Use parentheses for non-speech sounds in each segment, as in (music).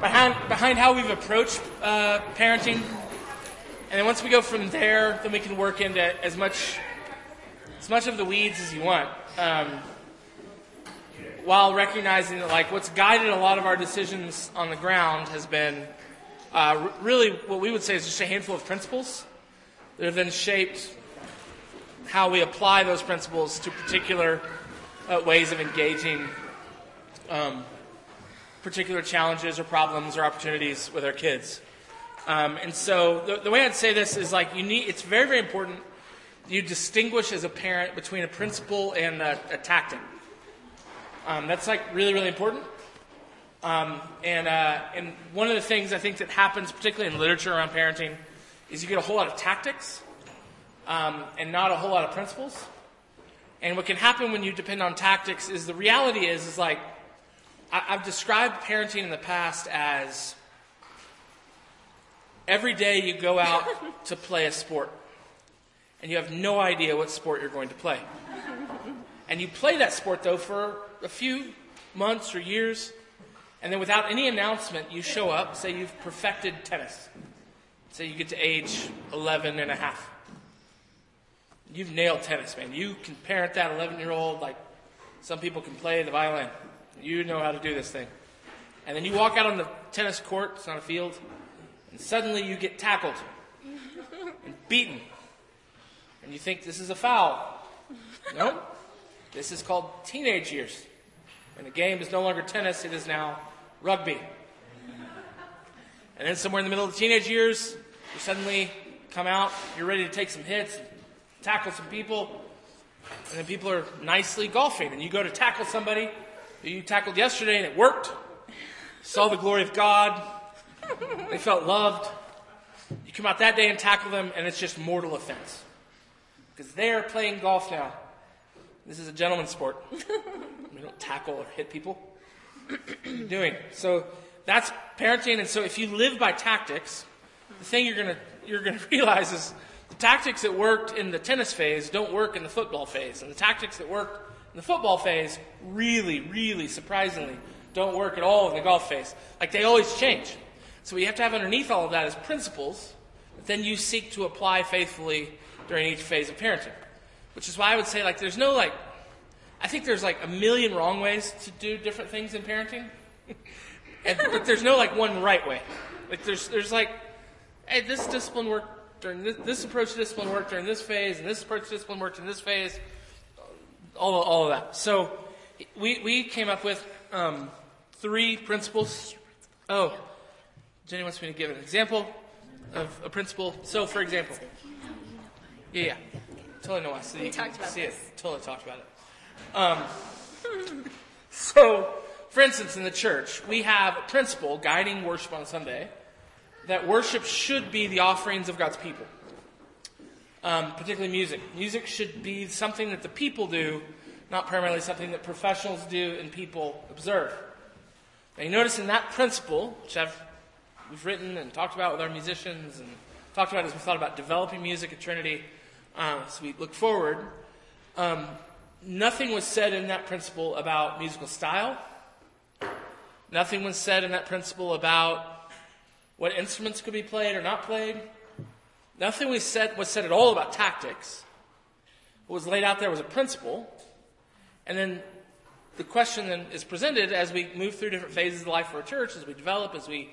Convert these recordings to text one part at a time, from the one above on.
behind behind how we've approached uh, parenting, and then once we go from there, then we can work into as much as much of the weeds as you want. Um, while recognizing that, like, what's guided a lot of our decisions on the ground has been uh, really what we would say is just a handful of principles that have then shaped how we apply those principles to particular uh, ways of engaging um, particular challenges or problems or opportunities with our kids. Um, and so the, the way I'd say this is like you need. It's very very important you distinguish as a parent between a principle and a, a tactic. Um, that's like really really important. Um, and uh, and one of the things I think that happens, particularly in literature around parenting, is you get a whole lot of tactics um, and not a whole lot of principles. And what can happen when you depend on tactics is the reality is is like I've described parenting in the past as every day you go out (laughs) to play a sport and you have no idea what sport you're going to play. And you play that sport though for a few months or years, and then without any announcement, you show up, say you've perfected tennis. Say you get to age 11 and a half. You've nailed tennis, man. You can parent that 11 year old like some people can play the violin. You know how to do this thing. And then you walk out on the tennis court, it's not a field, and suddenly you get tackled and beaten. And you think this is a foul. No, this is called teenage years. And the game is no longer tennis, it is now rugby. And then somewhere in the middle of the teenage years, you suddenly come out, you're ready to take some hits, tackle some people, and then people are nicely golfing. And you go to tackle somebody who you tackled yesterday and it worked. Saw the glory of God. They felt loved. You come out that day and tackle them, and it's just mortal offense. Because they're playing golf now. This is a gentleman's sport. We don't tackle or hit people. Doing? So that's parenting. And so if you live by tactics, the thing you're gonna you're gonna (laughs) realize is the tactics that worked in the tennis phase don't work in the football phase, and the tactics that work the football phase really, really surprisingly don't work at all in the golf phase. Like they always change. So what you have to have underneath all of that is principles that then you seek to apply faithfully during each phase of parenting. Which is why I would say like there's no like I think there's like a million wrong ways to do different things in parenting. (laughs) and, but there's no like one right way. Like there's there's like, hey, this discipline worked during this, this approach to discipline worked during this phase, and this approach to discipline worked in this phase. All all of that. So we we came up with um, three principles. Oh, Jenny wants me to give an example of a principle. So, for example, yeah, yeah, totally know why. So We you talked about see this. it. Totally talked about it. Um, so, for instance, in the church, we have a principle guiding worship on Sunday that worship should be the offerings of God's people, um, particularly music. Music should be something that the people do, not primarily something that professionals do and people observe. Now, you notice in that principle, which I've we've written and talked about with our musicians and talked about as we thought about developing music at Trinity, uh, as we look forward, um, nothing was said in that principle about musical style. Nothing was said in that principle about what instruments could be played or not played. Nothing was said, was said at all about tactics. What was laid out there was a principle. And then the question then is presented as we move through different phases of life of our church, as we develop, as we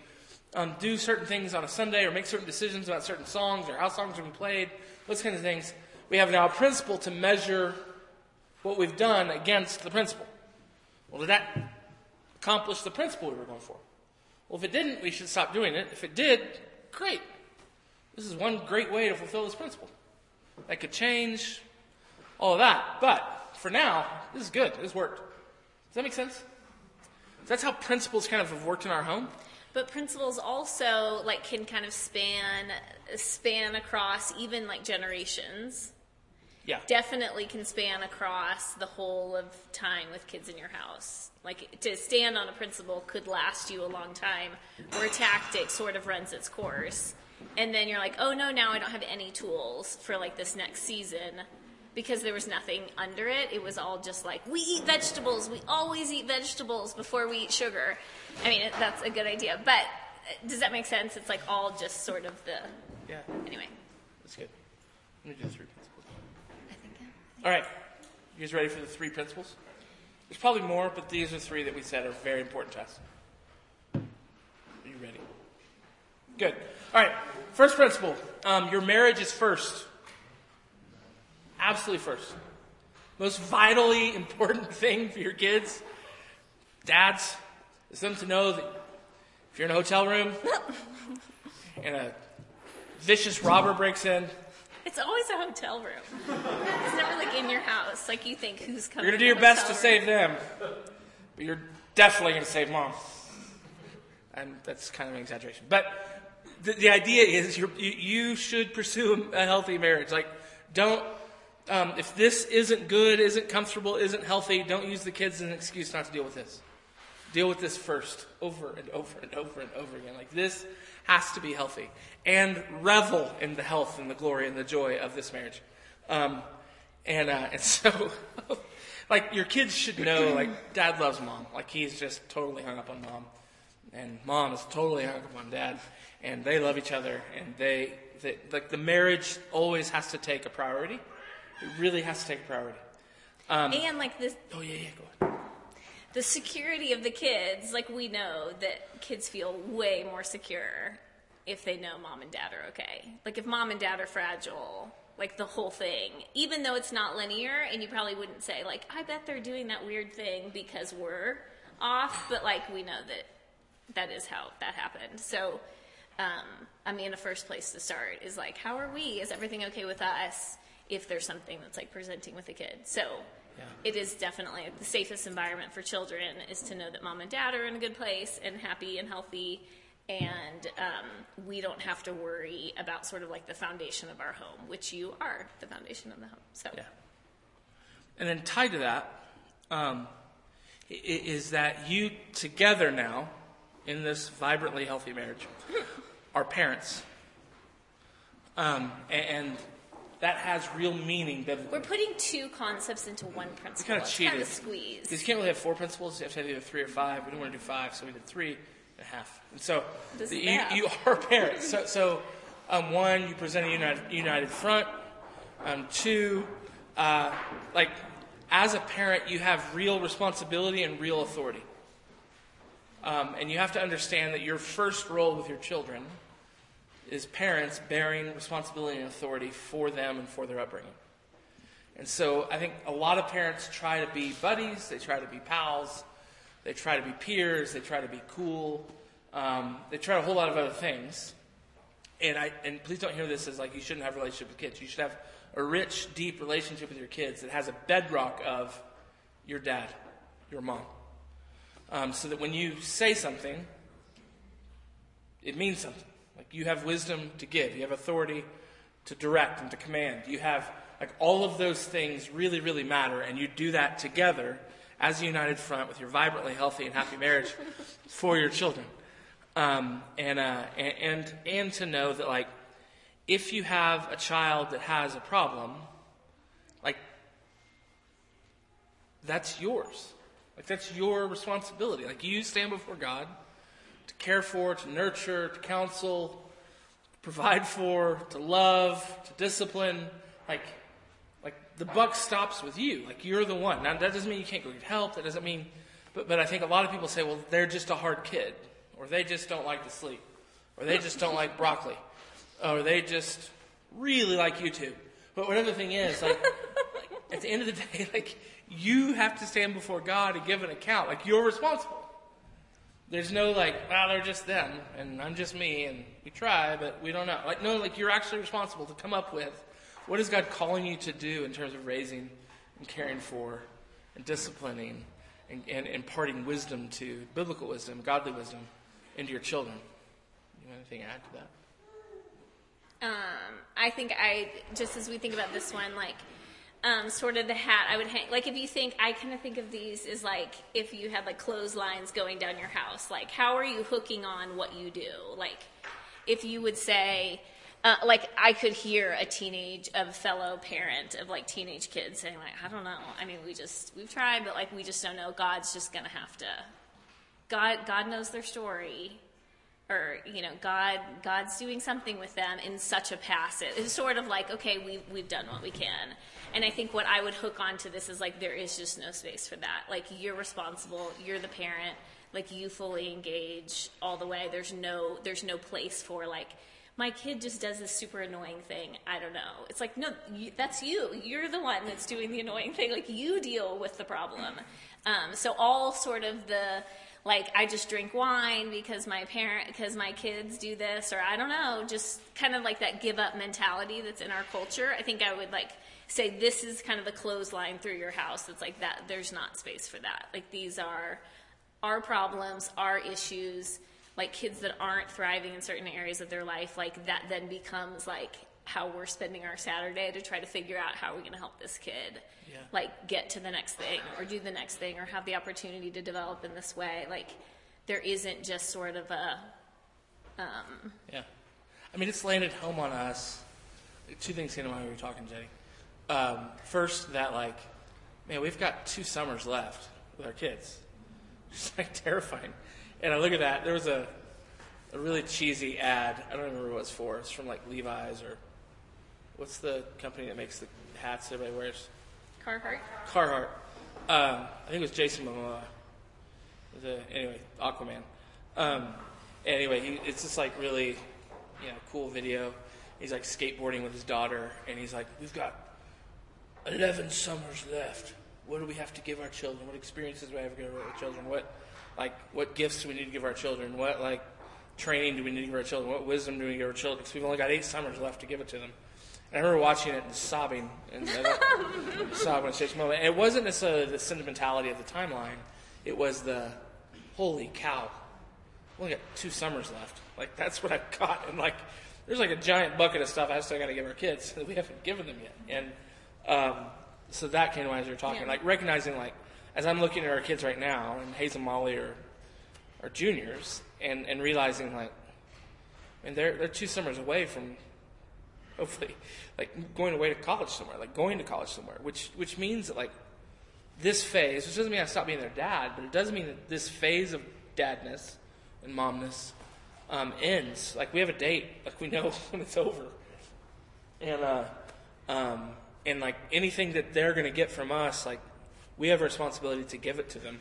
um, do certain things on a Sunday or make certain decisions about certain songs or how songs are being played, those kinds of things. We have now a principle to measure what we've done against the principle. Well, did that accomplish the principle we were going for? Well, if it didn't, we should stop doing it. If it did, great. This is one great way to fulfill this principle. That could change all of that. But for now, this is good. This worked. Does that make sense? That's how principles kind of have worked in our home. But principles also like can kind of span span across even like generations. Yeah. Definitely can span across the whole of time with kids in your house. Like to stand on a principle could last you a long time, where tactic sort of runs its course, and then you're like, oh no, now I don't have any tools for like this next season. because there was nothing under it. It was all just like, we eat vegetables. We always eat vegetables before we eat sugar. I mean, it, that's a good idea. But uh, does that make sense? It's like all just sort of the. Yeah, Anyway. that's good. Let me do the three principles. I think, All right, you guys ready for the three principles? There's probably more, but these are three that we said are very important to us. Are you ready? Good. All right, first principle um, your marriage is first. Absolutely first. Most vitally (laughs) important thing for your kids, dads, is them to know that if you're in a hotel room (laughs) and a vicious robber breaks in, It's always a hotel room. It's never like in your house. Like you think who's coming. You're going to do your best to save them, but you're definitely going to save mom. And that's kind of an exaggeration. But the, the idea is you, you should pursue a healthy marriage. Like, don't, um, if this isn't good, isn't comfortable, isn't healthy, don't use the kids as an excuse not to deal with this. Deal with this first, over and over and over and over again. Like, this has to be healthy. And revel in the health and the glory and the joy of this marriage. Um, and, uh, and (laughs) so, like, your kids should know, like, dad loves mom. Like, he's just totally hung up on mom. And mom is totally hung up on dad. And they love each other. And they, they like, the marriage always has to take a priority. It really has to take a priority. Um, And like this, oh, yeah, yeah, go ahead. the security of the kids. Like we know that kids feel way more secure if they know mom and dad are okay. Like if mom and dad are fragile, like the whole thing, even though it's not linear, and you probably wouldn't say like, I bet they're doing that weird thing because we're off, but like we know that that is how that happened. So, um, I mean, the first place to start is like, how are we? Is everything okay with us? If there's something that's like presenting with the kid, so Yeah. it is definitely the safest environment for children is to know that mom and dad are in a good place and happy and healthy, and um, we don't have to worry about sort of like the foundation of our home, which you are the foundation of the home. So, Yeah. And then tied to that um, is that you together now, in this vibrantly healthy marriage, are parents. Um, a- and, that has real meaning we're putting two concepts into one principle. it's kind cheated. of squeeze. Because you can't really have four principles. You have to have either three or five. We didn't want to do five, so we did three and a half. And so the- you, you are (laughs) parents. So, so um, one, you present a united, united front. Um, two, uh, like as a parent, you have real responsibility and real authority. Um, and you have to understand that your first role with your children is parents bearing responsibility and authority for them and for their upbringing. And so I think a lot of parents try to be buddies, they try to be pals, they try to be peers, they try to be cool, um, they try a whole lot of other things. And I and please don't hear this as like you shouldn't have a relationship with kids. You should have a rich, deep relationship with your kids that has a bedrock of your dad, your mom. Um, so that when you say something, it means something. Like you have wisdom to give, you have authority to direct and to command. You have like all of those things really, really matter, and you do that together as a united front with your vibrantly healthy and happy marriage (laughs) for your children. Um, and, uh, and and and to know that like if you have a child that has a problem, like that's yours. Like that's your responsibility. Like you stand before God to care for, to nurture, to counsel, to provide for, to love, to discipline. Like, like the buck stops with you. Like you're the one. Now that doesn't mean you can't go get help. That doesn't mean, but but I think a lot of people say, well, they're just a hard kid, or they just don't like to sleep, or they just don't like broccoli, or they just really like YouTube. But whatever the thing is, like (laughs) at the end of the day, like you have to stand before God and give an account. Like you're responsible. There's no like, well, they're just them, and I'm just me, and we try, but we don't know. Like, no, like you're actually responsible to come up with what is God calling you to do in terms of raising and caring for and disciplining and, and imparting wisdom to biblical wisdom, godly wisdom, into your children. You have anything to add to that? Um, I think I just as we think about this one, like um, sort of the hat I would hang. Like if you think, I kind of think of these as like if you had like clotheslines going down your house. Like how are you hooking on what you do? Like if you would say, uh, like I could hear a teenage, a fellow parent of like teenage kids saying like, I don't know. I mean, we just we've tried, but like we just don't know. God's just gonna have to. God, God knows their story, or you know, God, God's doing something with them in such a passive. It's sort of like, okay, we've we've done what we can. And I think what I would hook onto this is like there is just no space for that. Like you're responsible, you're the parent, like you fully engage all the way. There's no there's no place for like my kid just does this super annoying thing. I don't know. It's like, no, that's you. You're the one that's doing the annoying thing. Like, you deal with the problem. Um, so, all sort of the, like, I just drink wine because my parent, because my kids do this, or I don't know, just kind of like that give up mentality that's in our culture. I think I would like say this is kind of the clothesline through your house. It's like that, there's not space for that. Like, these are our problems, our issues like kids that aren't thriving in certain areas of their life, like that then becomes like how we're spending our Saturday to try to figure out how we're going to help this kid, Yeah. like get to the next thing or do the next thing or have the opportunity to develop in this way. Like there isn't just sort of a, um, Yeah. I mean, it's landed home on us. Two things came to mind when we were talking, Jenny. Um, first, that, like, man, we've got two summers left with our kids. (laughs) It's, like, terrifying. And I look at that. There was a, a really cheesy ad. I don't remember what it's for. It's from, like, Levi's or what's the company that makes the hats everybody wears? Carhartt. Carhartt. Um, I think it was Jason Momoa. The anyway, Aquaman. Um, anyway, he, it's just like really, you know, cool video. He's like skateboarding with his daughter, and he's like, "We've got eleven summers left. What do we have to give our children? What experiences do we have to give our children? What, like, what gifts do we need to give our children? What like training do we need to give our children? What wisdom do we give our children? Because we've only got eight summers left to give it to them." And I remember watching it and sobbing and (laughs) sobbing at Jason Momoa. And it wasn't necessarily the sentimentality of the timeline. It was the holy cow. We only got two summers left. Like that's what I've (laughs) got. And like there's like a giant bucket of stuff I still got to give our kids (laughs) that we haven't given them yet. And um, so that came to mind as you were talking. Yeah. Like recognizing like as I'm looking at our kids right now, and Hayes and Molly are are juniors, and and realizing like, and they're they're two summers away from hopefully like going away to college somewhere, like going to college somewhere, which which means that like this phase, which doesn't mean I stop being their dad, but it does mean that this phase of dadness and momness um, ends. Like we have a date, like we know (laughs) when it's over, and uh, um, and like anything that they're going to get from us, like we have a responsibility to give it to them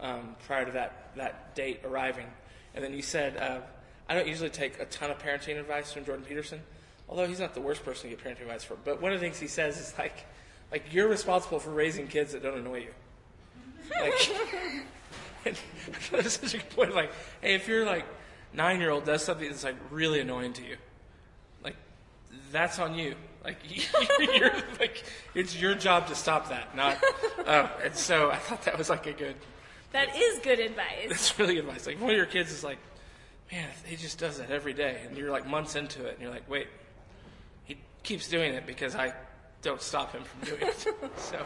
um, prior to that that date arriving. And then you said, uh, I don't usually take a ton of parenting advice from Jordan Peterson, although he's not the worst person to get parenting advice from. But one of the things he says is like, like you're responsible for raising kids that don't annoy you. Like, (laughs) that's such a good point. Like, hey, if your like nine year old does something that's like really annoying to you, like that's on you. Like (laughs) you're like it's your job to stop that, not. Um, and so I thought that was like a good. That is good advice. That's really good advice. Like one of your kids is like, man, he just does that every day, and you're like months into it, and you're like, wait, he keeps doing it because I don't stop him from doing it. (laughs) so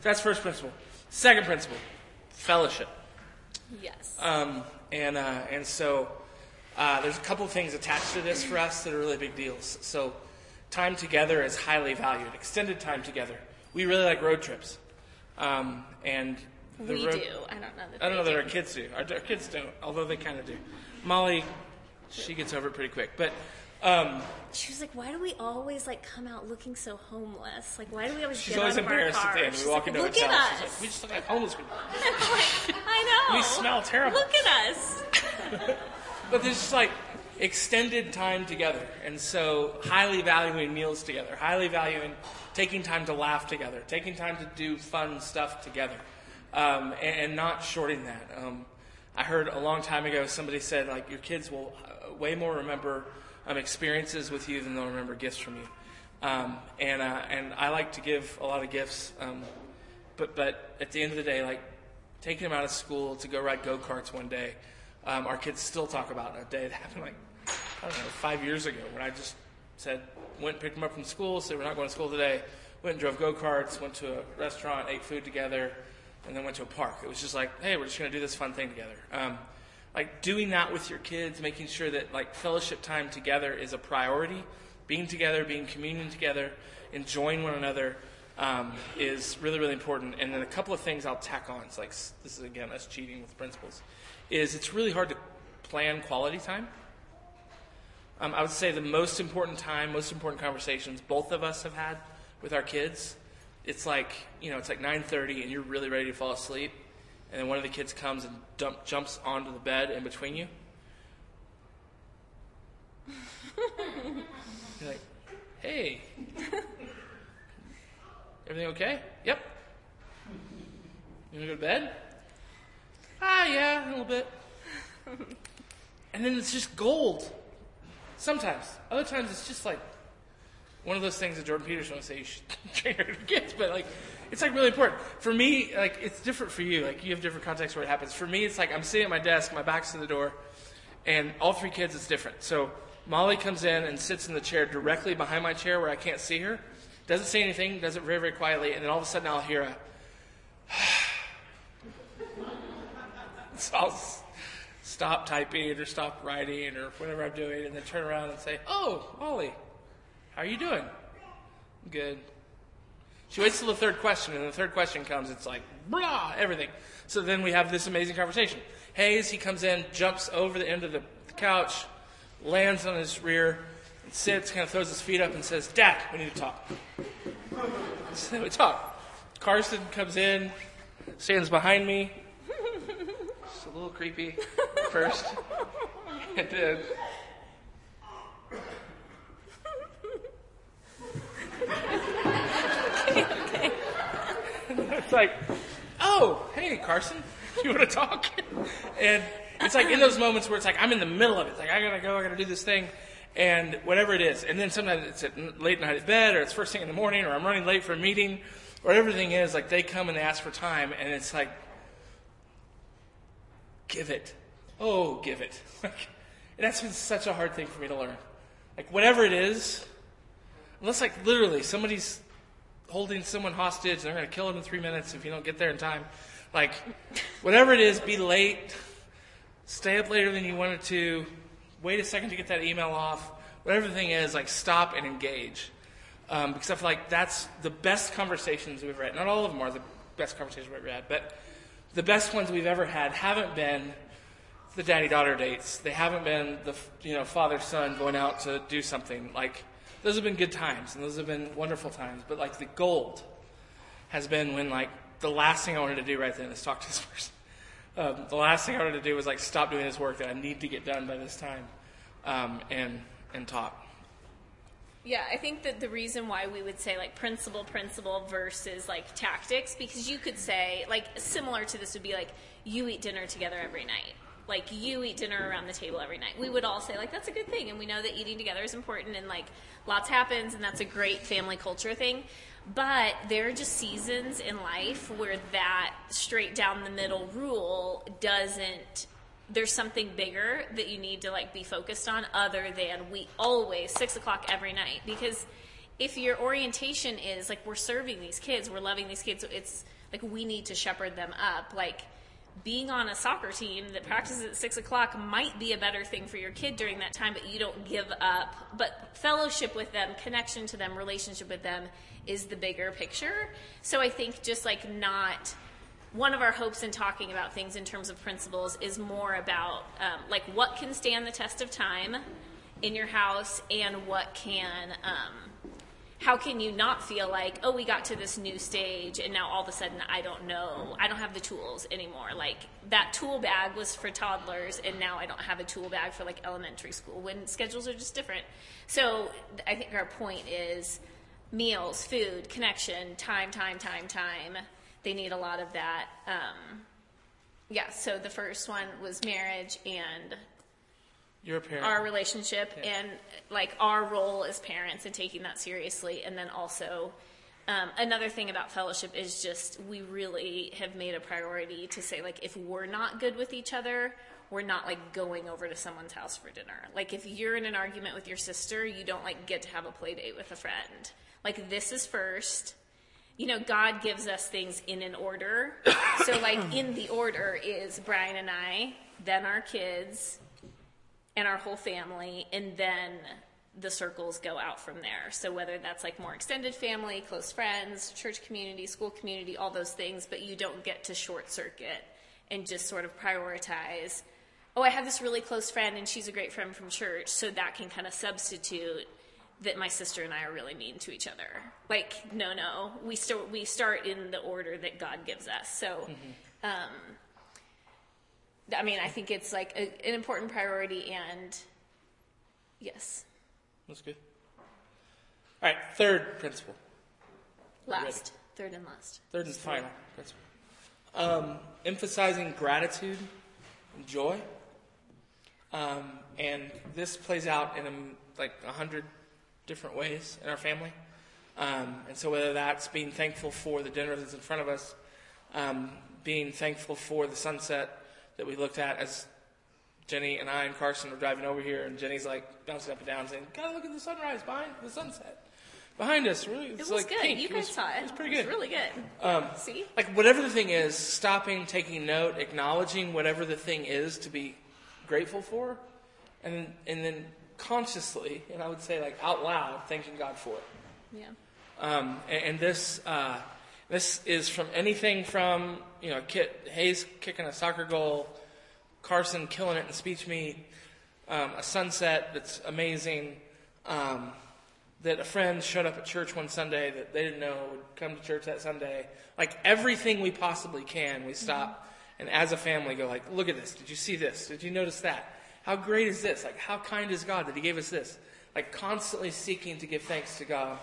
that's first principle. Second principle, fellowship. Yes. Um, and uh, and so uh, there's a couple of things attached to this for us that are really big deals. So time together is highly valued. Extended time together. We really like road trips. Um, and the we road, do. I don't know that I don't know they that do. our kids do. Our, our kids don't, although they kind of do. Molly, she gets over it pretty quick. But um, She was like, "Why do we always like come out looking so homeless? Like, why do we always she's get always out of our embarrassed at the end. We walk like, into Look hotel. at us. like, we just look like homeless people. Like, (laughs) I know. We smell terrible. Look at us. (laughs) But there's just like extended time together. And so highly valuing meals together, highly valuing taking time to laugh together, taking time to do fun stuff together, um, and, and not shorting that. Um, I heard a long time ago somebody said, like, your kids will uh, way more remember um, experiences with you than they'll remember gifts from you. Um, and, uh, and I like to give a lot of gifts, um, but, but at the end of the day, like, taking them out of school to go ride go karts one day. Um, our kids still talk about a day that happened like I don't know five years ago when I just said went and picked them up from school, said we're not going to school today. Went and drove go karts, went to a restaurant, ate food together, and then went to a park. It was just like, hey, we're just going to do this fun thing together. Um, like doing that with your kids, making sure that like fellowship time together is a priority, being together, being communion together, enjoying one another um, is really really important. And then a couple of things I'll tack on. It's like this is again us cheating with principles. Is it's really hard to plan quality time. Um, I would say the most important time, most important conversations both of us have had with our kids. It's like you know, it's like 9:30, and you're really ready to fall asleep, and then one of the kids comes and dump, jumps onto the bed in between you. (laughs) you're like, "Hey, everything okay? Yep. You wanna go to bed? Ah, yeah, a little bit." (laughs) and then it's just gold. Sometimes. Other times it's just like one of those things that Jordan Peterson would say you should (laughs) train your kids, but like it's like really important. For me, like it's different for you. Like you have different contexts where it happens. For me, it's like I'm sitting at my desk, my back's to the door, and all three kids it's different. So Molly comes in and sits in the chair directly behind my chair where I can't see her. Doesn't say anything, does it very, very quietly, and then all of a sudden I'll hear a (sighs) (laughs) stop typing or stop writing or whatever I'm doing and then turn around and say, Oh, Molly, how are you doing? Good. She waits till the third question, and the third question comes, it's like, blah, everything. So then we have this amazing conversation. Hayes, he comes in, jumps over the end of the couch, lands on his rear, and sits, kind of throws his feet up and says, Dad, we need to talk. (laughs) So we talk. Carson comes in, stands behind me. (laughs) A little creepy first. (laughs) And then it's like, oh, hey, Carson, you want to talk? And it's like in those moments where it's like I'm in the middle of it. It's like I gotta go, I gotta do this thing, and whatever it is. And then sometimes it's at late night at bed, or it's first thing in the morning, or I'm running late for a meeting, or everything is like they come and they ask for time, and it's like, give it, oh, give it. (laughs) Like, that's been such a hard thing for me to learn. Like whatever it is, unless like literally somebody's holding someone hostage and they're going to kill them in three minutes if you don't get there in time. Like, whatever it is, be late, stay up later than you wanted to, wait a second to get that email off. Whatever the thing is, like, stop and engage. Um, because I feel like that's the best conversations we've had. Not all of them are the best conversations we've had, but the best ones we've ever had haven't been the daddy-daughter dates. They haven't been the you know father-son going out to do something. Like those have been good times and those have been wonderful times. But like the gold has been when like the last thing I wanted to do right then is talk to this (laughs) person. Um, the last thing I wanted to do was like stop doing this work that I need to get done by this time, um, and and talk. Yeah, I think that the reason why we would say like principle, principle versus like tactics, because you could say like similar to this would be like you eat dinner together every night. Like you eat dinner around the table every night. We would all say like that's a good thing, and we know that eating together is important, and like lots happens, and that's a great family culture thing. But there are just seasons in life where that straight down the middle rule doesn't there's something bigger that you need to like be focused on other than we always six o'clock every night. Because if your orientation is like we're serving these kids we're loving these kids it's like we need to shepherd them up. Like being on a soccer team that practices at six o'clock might be a better thing for your kid during that time but you don't give up. But fellowship with them connection to them relationship with them is the bigger picture. So i think just like not one of our hopes in talking about things in terms of principles is more about um, like what can stand the test of time in your house and what can um, how can you not feel like oh we got to this new stage and now all of a sudden i don't know i don't have the tools anymore. Like that tool bag was for toddlers and now i don't have a tool bag for like elementary school when schedules are just different. So i think our point is meals food connection time time time time they need a lot of that. Um, yeah, so the first one was marriage and parent. our relationship and like our role as parents and taking that seriously. And then also, um, another thing about fellowship is just we really have made a priority to say, like, if we're not good with each other, we're not like going over to someone's house for dinner. Like, if you're in an argument with your sister, you don't like get to have a play date with a friend. Like, this is first you know, God gives us things in an order. (coughs) So, like, in the order is Brian and I then our kids, and our whole family, and then the circles go out from there. So whether that's like more extended family, close friends, church community, school community, all those things, but you don't get to short circuit and just sort of prioritize. Oh, I have this really close friend and she's a great friend from church, so that can kind of substitute that my sister and I are really mean to each other. Like, no, no, we start we start in the order that God gives us. So, um, I mean, I think it's like a, an important priority, and yes, That's good. All right, third principle. last, third and last. Third and final principle. Um, emphasizing gratitude and joy. Um, and this plays out in um, like a hundred different ways in our family. Um, and so whether that's being thankful for the dinner that's in front of us, um, being thankful for the sunset that we looked at as Jenny and I and Carson were driving over here, and Jenny's like bouncing up and down, saying, "Gotta look at the sunrise behind the sunset behind us." Really, It was like good. pink. You It guys was- saw it. It was pretty good. really good. Um, See? like whatever the thing is, stopping, taking note, acknowledging whatever the thing is to be grateful for, and and then consciously, and I would say like out loud, thanking God for it. Yeah. Um, and, and this uh, this is from anything from you know Kit Hayes kicking a soccer goal, Carson killing it in speech meet, um, a sunset that's amazing, um, that a friend showed up at church one Sunday that they didn't know would come to church that Sunday. Like everything we possibly can, we stop and as a family go like, look at this. Did you see this? Did you notice that? How great is this? Like how kind is God that He gave us this? Like constantly seeking to give thanks to God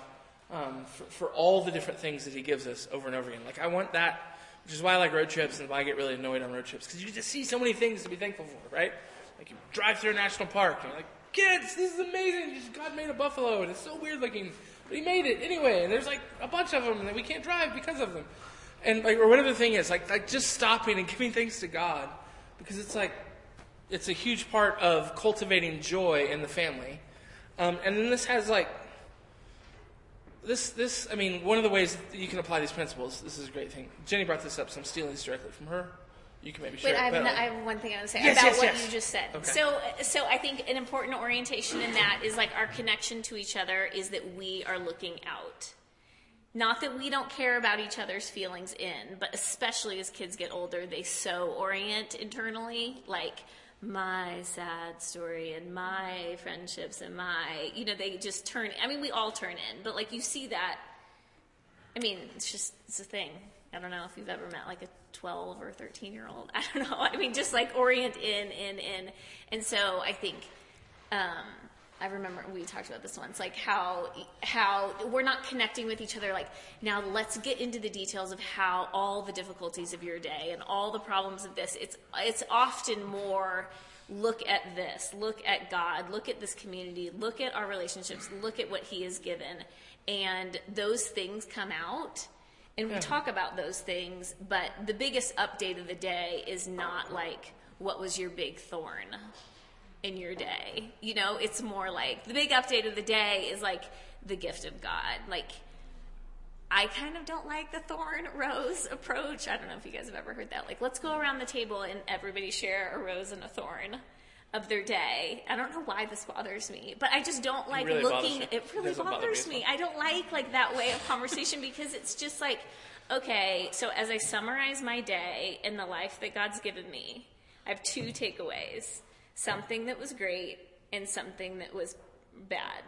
um, for, for all the different things that He gives us over and over again. Like I want that, which is why I like road trips and why I get really annoyed on road trips because you just see so many things to be thankful for, right? Like you drive through a national park and you're like, kids, this is amazing. Just God made a buffalo and it's so weird looking, but He made it anyway. And there's like a bunch of them that we can't drive because of them, and like or whatever the thing is, like like just stopping and giving thanks to God because it's like it's a huge part of cultivating joy in the family. Um, and then this has like this this I mean one of the ways that you can apply these principles. This is a great thing. Jenny brought this up, so I'm stealing this directly from her. You can maybe share. Wait, it I have, no- I have one thing I want to say Yes, about yes, what yes. you just said. Okay. So, so I think an important orientation in that is like our connection to each other is that we are looking out. Not that we don't care about each other's feelings in, but especially as kids get older, they so orient internally, like my sad story and my friendships and my, you know, they just turn. I mean, we all turn in, but like you see that I mean, it's just it's a thing. I don't know if you've ever met like a 12 or 13 year old. (laughs) I don't know. I mean, just like orient in, in, in. And so I think, um, I remember we talked about this once, like how how we're not connecting with each other. Like now, let's get into the details of how all the difficulties of your day and all the problems of this. It's it's often more look at this, look at God, look at this community, look at our relationships, look at what He has given, and those things come out. And we talk about those things, but the biggest update of the day is not like what was your big thorn in your day. You know, it's more like the big update of the day is like the gift of God. Like, I kind of don't like the thorn rose approach. I don't know if you guys have ever heard that. Like, let's go around the table and everybody share a rose and a thorn of their day. I don't know why this bothers me, but I just don't like really looking. It really It doesn't bother bothers me. I don't like like that way of conversation because it's just like, okay, so as I summarize my day and the life that God's given me, I have two takeaways: something that was great and something that was bad.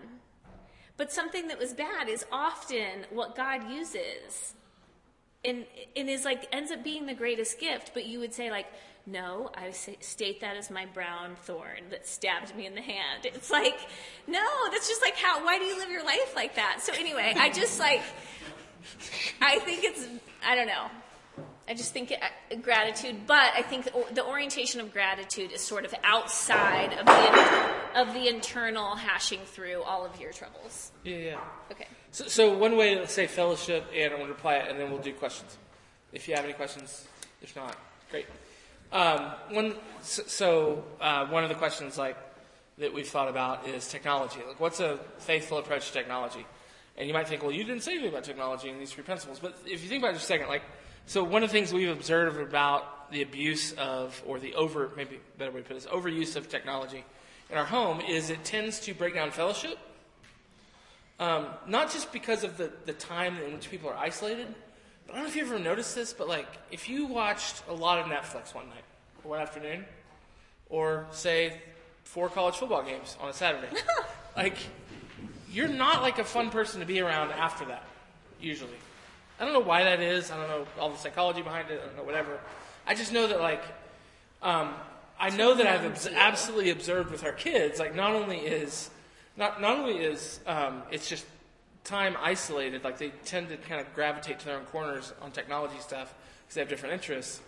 But something that was bad is often what God uses and and is like ends up being the greatest gift but you would say like no i state that as my brown thorn that stabbed me in the hand. It's like no that's just like how why do you live your life like that? So anyway i just like i think it's i don't know. I just think it, gratitude but i think the, the orientation of gratitude is sort of outside of the of the internal hashing through all of your troubles Yeah, yeah. okay So, so one way to say fellowship, and I'm going to reply it, and then we'll do questions. If you have any questions, if not, great. Um, one, so, uh, one of the questions like that we've thought about is technology. Like, what's a faithful approach to technology? And you might think, well, you didn't say anything about technology in these three principles. But if you think about it just a second, like, so one of the things we've observed about the abuse of, or the over, maybe better way to put it is overuse of technology in our home is it tends to break down fellowship. Um, not just because of the, the time in which people are isolated, but I don't know if you ever noticed this, but like if you watched a lot of Netflix one night or one afternoon, or say four college football games on a Saturday, (laughs) like you're not like a fun person to be around after that, usually. I don't know why that is. I don't know all the psychology behind it. I don't know whatever. I just know that like um, I know that I've obs- absolutely observed with our kids. Like not only is not not only is um, it's just time isolated. Like they tend to kind of gravitate to their own corners on technology stuff because they have different interests.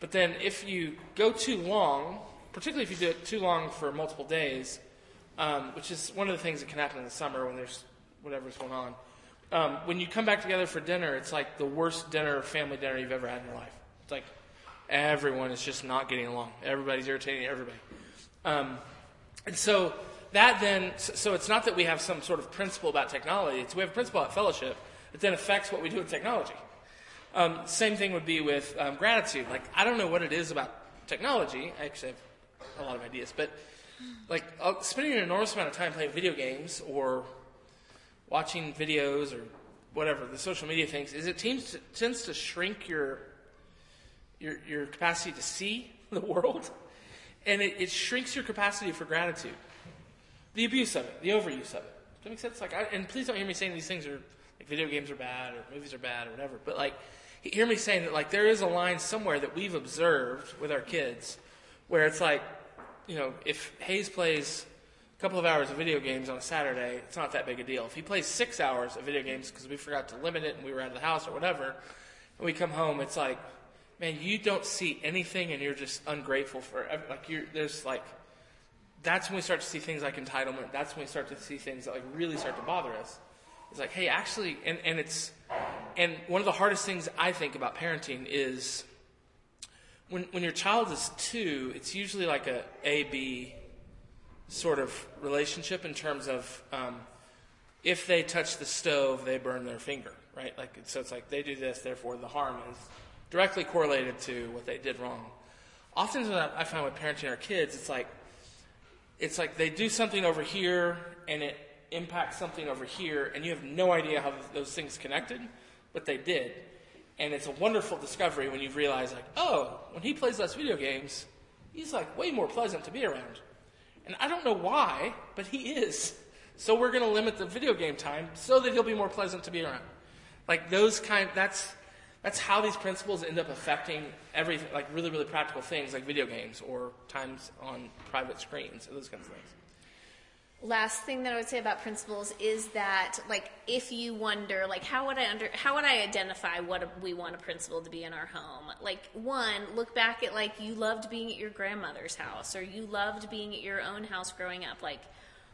But then if you go too long, particularly if you do it too long for multiple days, um, which is one of the things that can happen in the summer when there's whatever's going on. Um, when you come back together for dinner, it's like the worst dinner, family dinner you've ever had in your life. It's like everyone is just not getting along. Everybody's irritating everybody. Um, and so that then, so it's not that we have some sort of principle about technology. It's we have a principle about fellowship that then affects what we do with technology. Um, same thing would be with um, gratitude. Like I don't know what it is about technology. I actually have a lot of ideas, but like uh, spending an enormous amount of time playing video games or watching videos or whatever the social media things is it tends to, tends to shrink your your your capacity to see (laughs) the world, and it, it shrinks your capacity for gratitude. The abuse of it, the overuse of it. Does that make sense? Like, I, and please don't hear me saying these things are like video games are bad or movies are bad or whatever. But like, hear me saying that like there is a line somewhere that we've observed with our kids, where it's like, you know, if Hayes plays a couple of hours of video games on a Saturday, it's not that big a deal. If he plays six hours of video games because we forgot to limit it and we were out of the house or whatever, and we come home, it's like, man, you don't see anything and you're just ungrateful for like you're there's like that's when we start to see things like entitlement. That's when we start to see things that like really start to bother us. It's like, hey, actually, and, and it's, and one of the hardest things I think about parenting is when, when your child is two, it's usually like a A B sort of relationship in terms of um, if they touch the stove, they burn their finger, right? Like, so it's like they do this, therefore the harm is directly correlated to what they did wrong. Often, what I find with parenting our kids, it's like it's like they do something over here and it impacts something over here, and you have no idea how those things connected, but they did. And it's a wonderful discovery when you realize, like, oh, when he plays less video games, he's like way more pleasant to be around. And I don't know why, but he is. So we're going to limit the video game time so that he'll be more pleasant to be around. Like those kind, that's that's how these principles end up affecting everything, like really, really practical things like video games or times on private screens those kinds of things. Last thing that I would say about principles is that, like, if you wonder, like, how would I under, how would I identify what we want a principle to be in our home? Like, one, look back at like you loved being at your grandmother's house or you loved being at your own house growing up. Like,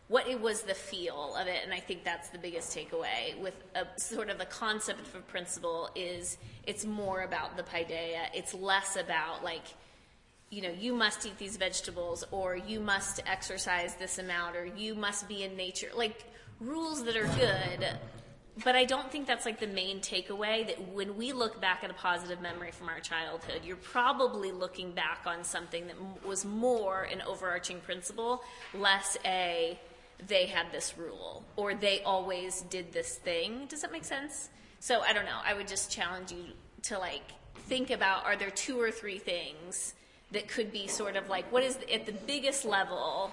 what it was the feel of it and i think that's the biggest takeaway with a sort of the concept of a principle is it's more about the paideia it's less about like you know you must eat these vegetables or you must exercise this amount or you must be in nature like rules that are good but i don't think that's like the main takeaway that when we look back at a positive memory from our childhood you're probably looking back on something that was more an overarching principle less a they had this rule or they always did this thing. Does that make sense? So I don't know. I would just challenge you to like think about are there two or three things that could be sort of like what is at the biggest level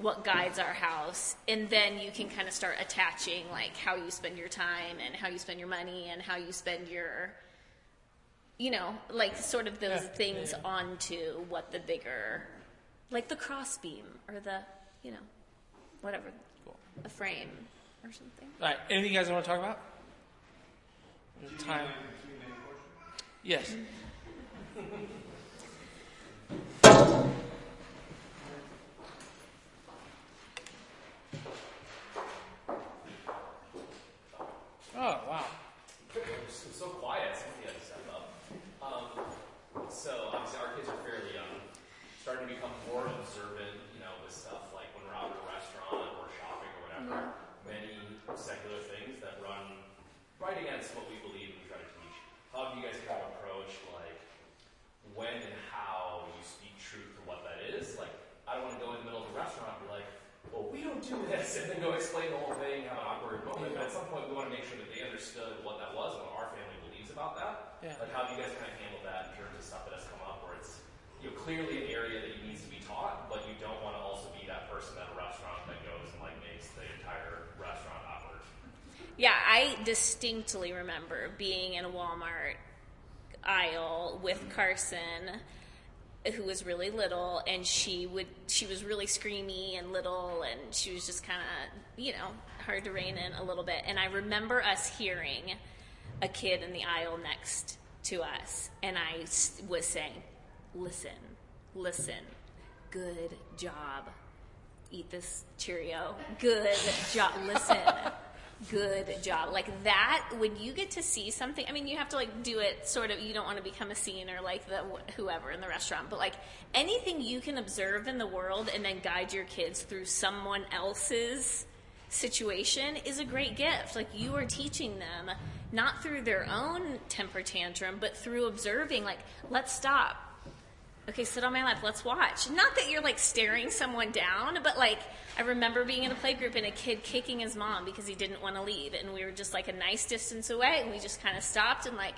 what guides our house and then you can kind of start attaching like how you spend your time and how you spend your money and how you spend your you know like sort of those yeah, things yeah, yeah. onto what the bigger like the crossbeam or the you know whatever, cool. a frame or something. All right. Anything you guys want to talk about? Time. Yes. (laughs) Oh, starting to become more observant secular things that run right against what we believe and try to teach. How have you guys kind of approached like when don't do and then go explain the whole thing, have an awkward moment. But at some point, we want to make sure that they understood what that was and what our family believes about that. Yeah. Like, how do you guys kind of handle that in terms of stuff that has come up where it's you know clearly an area that needs to be taught, but you don't want to also be that person at a restaurant that goes and like makes the entire restaurant awkward. Yeah, I distinctly remember being in a Walmart aisle with Carson who was really little and she would she was really screamy and little and she was just kind of you know hard to rein in a little bit. And i remember us hearing a kid in the aisle next to us and i was saying listen listen. Good job. Eat this cheerio. Good job. Listen (laughs) good job. Like that when you get to see something i mean you have to like do it sort of you don't want to become a scene or like the whoever in the restaurant but like anything you can observe in the world and then guide your kids through someone else's situation is a great gift. Like you are teaching them not through their own temper tantrum but through observing like let's stop. Okay, sit on my lap, let's watch. Not that you're like staring someone down, but like I remember being in a playgroup and a kid kicking his mom because he didn't want to leave, and we were just like a nice distance away, and we just kind of stopped and like,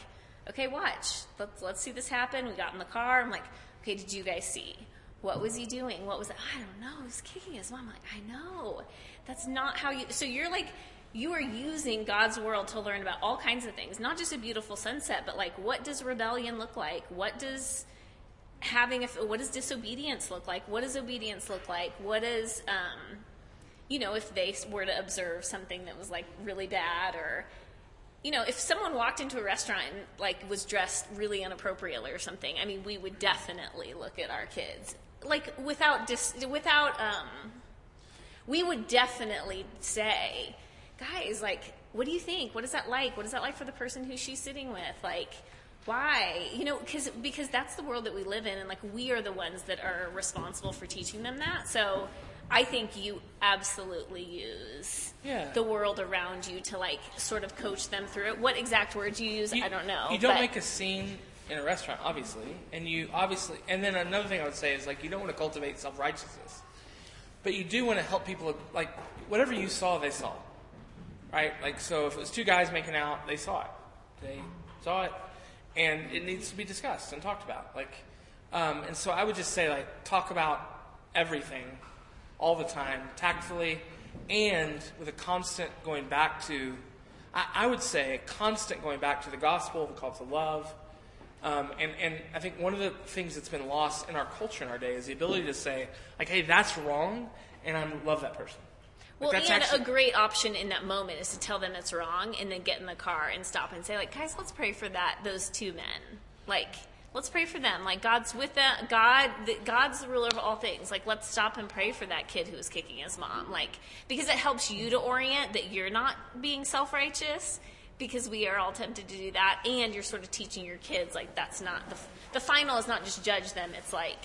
okay, watch, let's let's see this happen. We got in the car. I'm like, okay, did you guys see? What was he doing? What was it? I don't know. He was kicking his mom. I'm like, I know. That's not how you. So you're like. You are using God's world to learn about all kinds of things, not just a beautiful sunset, but like what does rebellion look like? What does having a what does disobedience look like? What does obedience look like? What is um, you know if they were to observe something that was like really bad or you know if someone walked into a restaurant and like was dressed really inappropriately or something i mean we would definitely look at our kids. Like without dis- without um we would definitely say guys like what do you think? What is that like? What is that like for the person who she's sitting with? Like why you know because because that's the world that we live in and like we are the ones that are responsible for teaching them that so i think you absolutely use Yeah. the world around you to like sort of coach them through it what exact words you use You- i don't know You don't but- make a scene in a restaurant, obviously, and you obviously. And then another thing I would say is like you don't want to cultivate self righteousness, but you do want to help people. Like whatever you saw, they saw, right? Like so, if it was two guys making out, they saw it. They saw it, and it needs to be discussed and talked about. Like, um, and so I would just say like talk about everything all the time, tactfully, and with a constant going back to, I, I would say, a constant going back to the gospel, the call to love. Um, and, and I think one of the things that's been lost in our culture in our day is the ability to say, like, hey, that's wrong, and I love that person. Well, and actually- a great option in that moment is to tell them it's wrong, and then get in the car and stop and say, like, guys, let's pray for that those two men. Like, let's pray for them. Like, God's with them. God, the, God's the ruler of all things. Like, let's stop and pray for that kid who was kicking his mom. Like, because it helps you to orient that you're not being self righteous. Because we are all tempted to do that, and you're sort of teaching your kids like that's not the the final is not just judge them. It's like,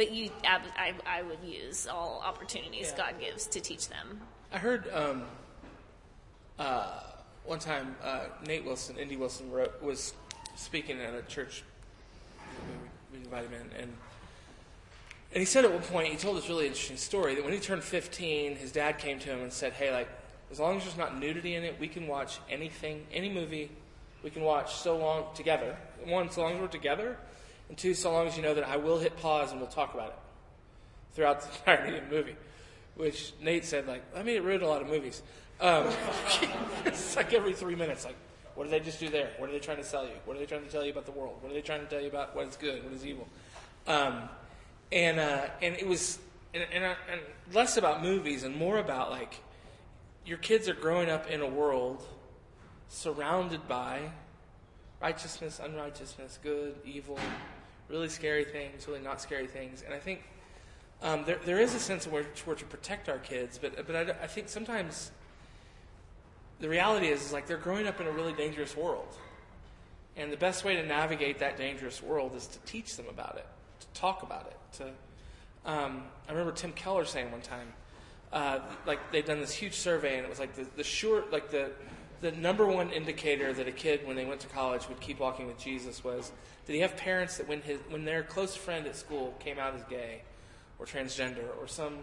but you, I, I would use all opportunities Yeah. God gives to teach them. I heard um, uh, one time uh, Nate Wilson, N.D. Wilson, wrote, was speaking at a church. We, invited him in, and and he said at one point he told this really interesting story that when he turned 15, his dad came to him and said, "Hey, like as long as there's not nudity in it, we can watch anything, any movie, we can watch so long together. One, so long as we're together, and two, so long as you know that I will hit pause and we'll talk about it throughout the (laughs) entirety of the movie." Which Nate said, like, I mean, it ruin a lot of movies. Um, (laughs) it's like every three minutes, like, what did they just do there? What are they trying to sell you? What are they trying to tell you about the world? What are they trying to tell you about what is good, what is evil? Um, and uh, and it was and, and, uh, and less about movies and more about like your kids are growing up in a world surrounded by righteousness, unrighteousness, good, evil, really scary things, really not scary things, and I think um, there, there is a sense in which we're to protect our kids, but, but I, I think sometimes the reality is, is like they're growing up in a really dangerous world. And the best way to navigate that dangerous world is to teach them about it, to talk about it. To, um, I remember Tim Keller saying one time, uh, like they'd done this huge survey, and it was like the, the short, like the the number one indicator that a kid, when they went to college, would keep walking with Jesus was did he have parents that when his when their close friend at school came out as gay, or transgender, or some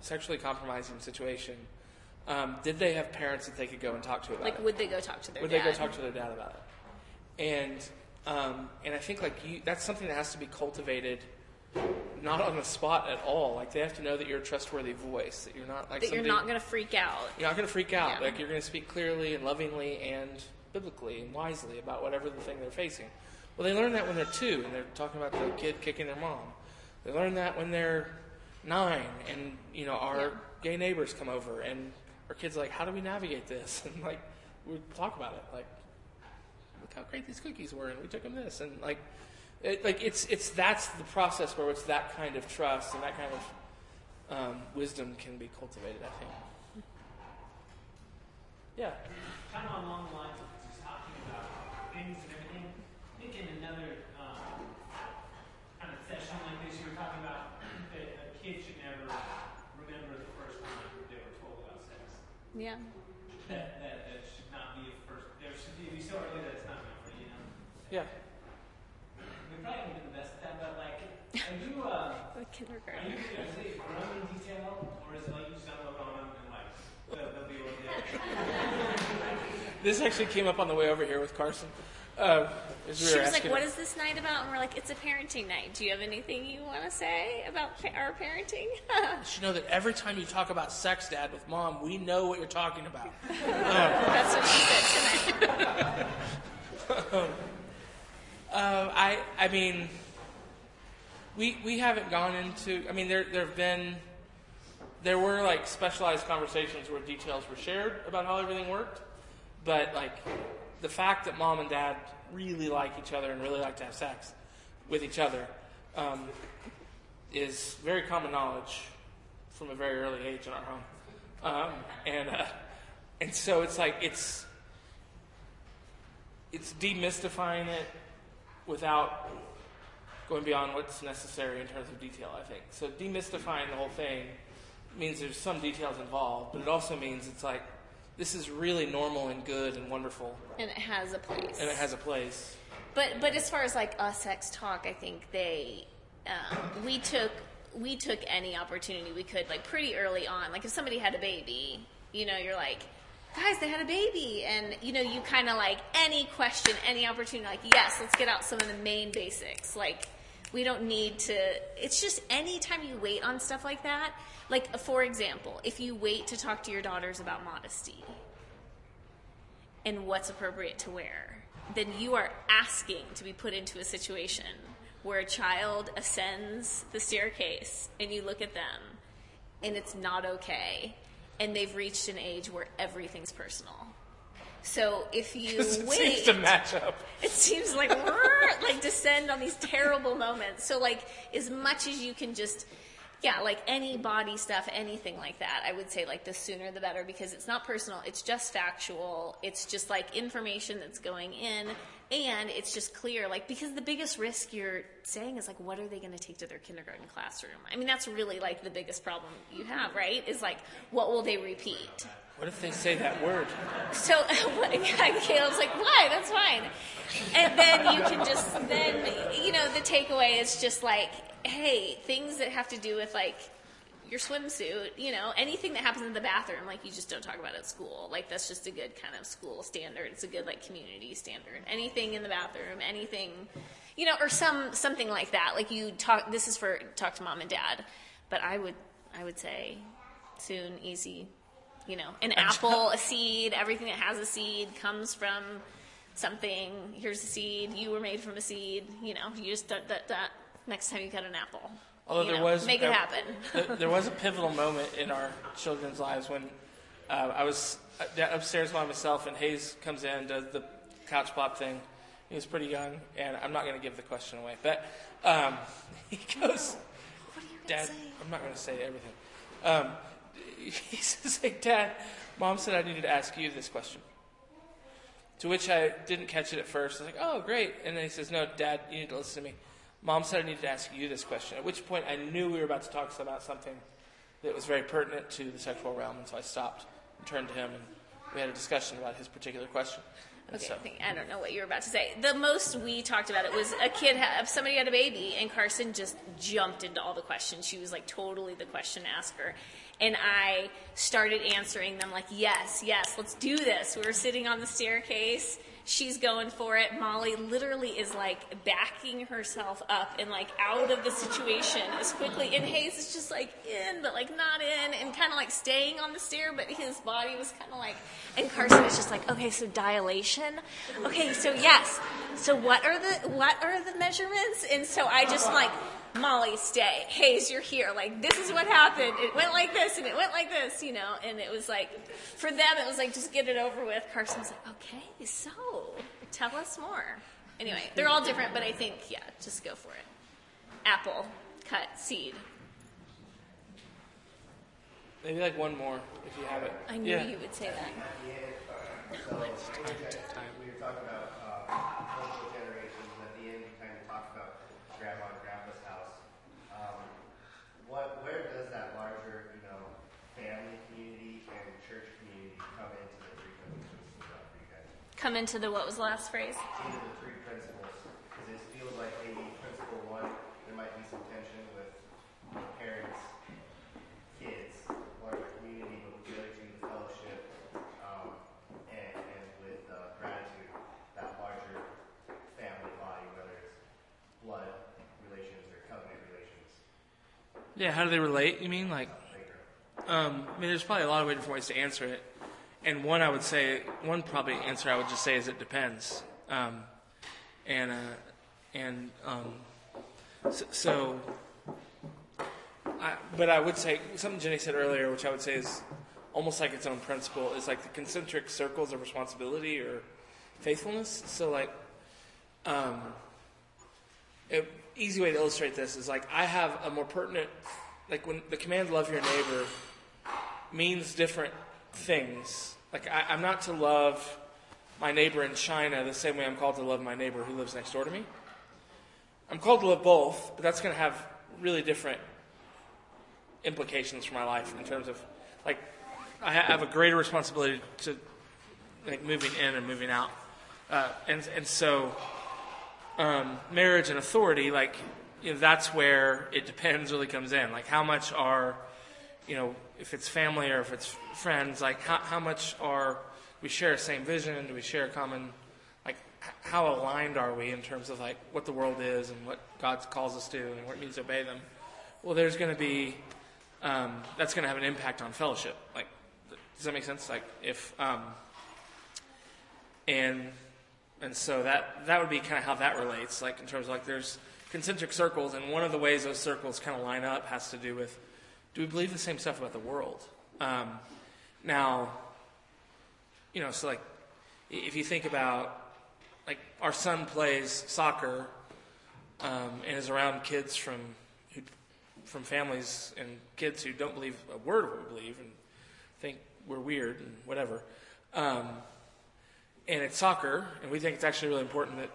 sexually compromising situation, um, did they have parents that they could go and talk to about Like, it? would they go talk to their would dad? they go talk to their dad about it? And um, and I think like you, that's something that has to be cultivated, not on the spot at all. Like they have to know that you're a trustworthy voice, that you're not like that you're not going to freak out. you're not going to freak out. Yeah. Like you're going to speak clearly and lovingly and biblically and wisely about whatever the thing they're facing. Well, they learn that when they're two and they're talking about the kid kicking their mom. They learn that when they're nine and you know our Yeah. gay neighbors come over and our kids are like, how do we navigate this? (laughs) And like we talk about it. Like look how great these cookies were and we took them this and like it, like it's it's that's the process where it's that kind of trust and that kind of um, wisdom can be cultivated. I think. Yeah. kind of along the lines of just talking about things and everything. I think in another um, kind of session like this, you were talking about that a kid should never remember the first time they were told about sex. Yeah. That that, that should not be a first. There should be, be so early that it's not memory. You know. Yeah. To? (laughs) This actually came up on the way over here with Carson. Uh, as we She were was like, asking "What her- is this night about?" And we're like, "It's a parenting night. Do you have anything you want to say about pa- our parenting?" (laughs) You should know that every time you talk about sex, Dad, with Mom, we know what you're talking about. (laughs) That's what she said tonight. Uh, I, I mean, we we haven't gone into. I mean, there there have been, there were like specialized conversations where details were shared about how everything worked, but like the fact that Mom and Dad really like each other and really like to have sex with each other um, is very common knowledge from a very early age in our home, um, and uh, and so it's like it's it's demystifying it without going beyond what's necessary in terms of detail, I think. So demystifying the whole thing means there's some details involved, but it also means it's like this is really normal and good and wonderful, and it has a place. and it has a place. But but as far as like us sex talk, I think they um, we took we took any opportunity we could like pretty early on. Like if somebody had a baby, you know, you're like, guys, they had a baby, and you know, you kind of like any question, any opportunity, like yes, let's get out some of the main basics. Like we don't need to. It's just anytime you wait on stuff like that. Like for example, if you wait to talk to your daughters about modesty, and what's appropriate to wear, then you are asking to be put into a situation where a child ascends the staircase and you look at them and it's not okay and they've reached an age where everything's personal. So if you (laughs) it wait, seems to match up. it seems like like descend on these terrible moments. So like as much as you can just yeah, like any body stuff, anything like that, I would say like the sooner the better because it's not personal, it's just factual. It's just like information that's going in and it's just clear like because the biggest risk you're saying is like what are they going to take to their kindergarten classroom? I mean that's really like the biggest problem you have, right? Is like what will they repeat? What if they say that word? So (laughs) Caleb's like, why? That's fine. And then you can just then you know the takeaway is just like, hey, things that have to do with like your swimsuit, you know, anything that happens in the bathroom, like you just don't talk about at school. Like that's just a good kind of school standard. It's a good like community standard. Anything in the bathroom, anything, you know, or some something like that. Like you talk. This is for talk to mom and dad. But I would I would say soon, easy, you know, an apple, a seed, everything that has a seed comes from something. Here's a seed. You were made from a seed. You know, you just that that that. Next time you cut an apple, Although you there know, was make it a- happen. (laughs) there was a pivotal moment in our children's lives when uh, I was uh, upstairs by myself, and Hayes comes in, does the couch pop thing. He was pretty young, and I'm not going to give the question away, but um, (laughs) he goes, What are you gonna Dad, say? I'm not going to say everything. Um, (laughs) he says, Hey, Dad, Mom said I needed to ask you this question. To which I didn't catch it at first. I was like, Oh, great. And then he says, No, Dad, you need to listen to me. Mom said I needed to ask you this question. At which point I knew we were about to talk about something that was very pertinent to the sexual realm, and so I stopped and turned to him, and we had a discussion about his particular question. Okay, So- I, think, I don't know what you were about to say. The most we talked about it was a kid, ha- somebody had a baby, and Carson just jumped into all the questions. She was like totally the question asker. And I started answering them like, yes, yes, let's do this. We were sitting on the staircase. She's going for it. Molly literally is like backing herself up and like out of the situation as quickly. And Hayes is just like in, but like not in, and kind of like staying on the stair, but his body was kind of like. And Carson is just like, okay, so dilation. Okay, so yes. So what are the what are the measurements? And so I just like. Molly, stay. Hayes, you're here. Like, this is what happened. It went like this and it went like this, you know? And it was like, for them, it was like, just get it over with. Carson was like, okay, so tell us more. Anyway, they're all different, but I think, yeah, just go for it. Apple, cut, seed. Maybe like one more if you have it. I knew yeah. you would say that. So, we were talking about uh, multiple generations, and at the end, you kind of talked about grandma and grandpa's house. What, where does that larger, you know, family community and church community come into the three principles for you guys? Come into the, what was the last phrase? Into the three principles, because it feels like maybe principle one, there might be some tension with you know, parents, kids, larger community, but with the other two, the fellowship, um, and, and with uh, gratitude, that larger family body, whether it's blood relations or covenant relations. Yeah, how do they relate? You mean like? Um, I mean, there's probably a lot of different ways to answer it, and one I would say, one probably answer I would just say is it depends, um, and uh, and um, so, so I, but I would say something Jenny said earlier, which I would say is almost like its own principle, is like the concentric circles of responsibility or faithfulness. So like, um, an easy way to illustrate this is like I have a more pertinent, like when the command "love your neighbor" means different things. Like I, I'm not to love my neighbor in China the same way I'm called to love my neighbor who lives next door to me. I'm called to love both, but that's going to have really different implications for my life in terms of like I have a greater responsibility to like moving in and moving out, uh, and and so um, marriage and authority, like you know, that's where it depends really comes in. Like how much are you know if it's family or if it's friends, like how how much are we share the same vision? Do we share a common like how aligned are we in terms of like what the world is and what God calls us to and what it means to obey them? Well, there's going to be um, that's going to have an impact on fellowship. Like, does that make sense? Like, if um, and and so that that would be kind of how that relates. Like in terms of like there's concentric circles, and one of the ways those circles kind of line up has to do with do we believe the same stuff about the world? Um, now, you know, so like if you think about like our son plays soccer um, and is around kids from who, from families and kids who don't believe a word we believe and think we're weird and whatever. Um, and it's soccer, and we think it's actually really important that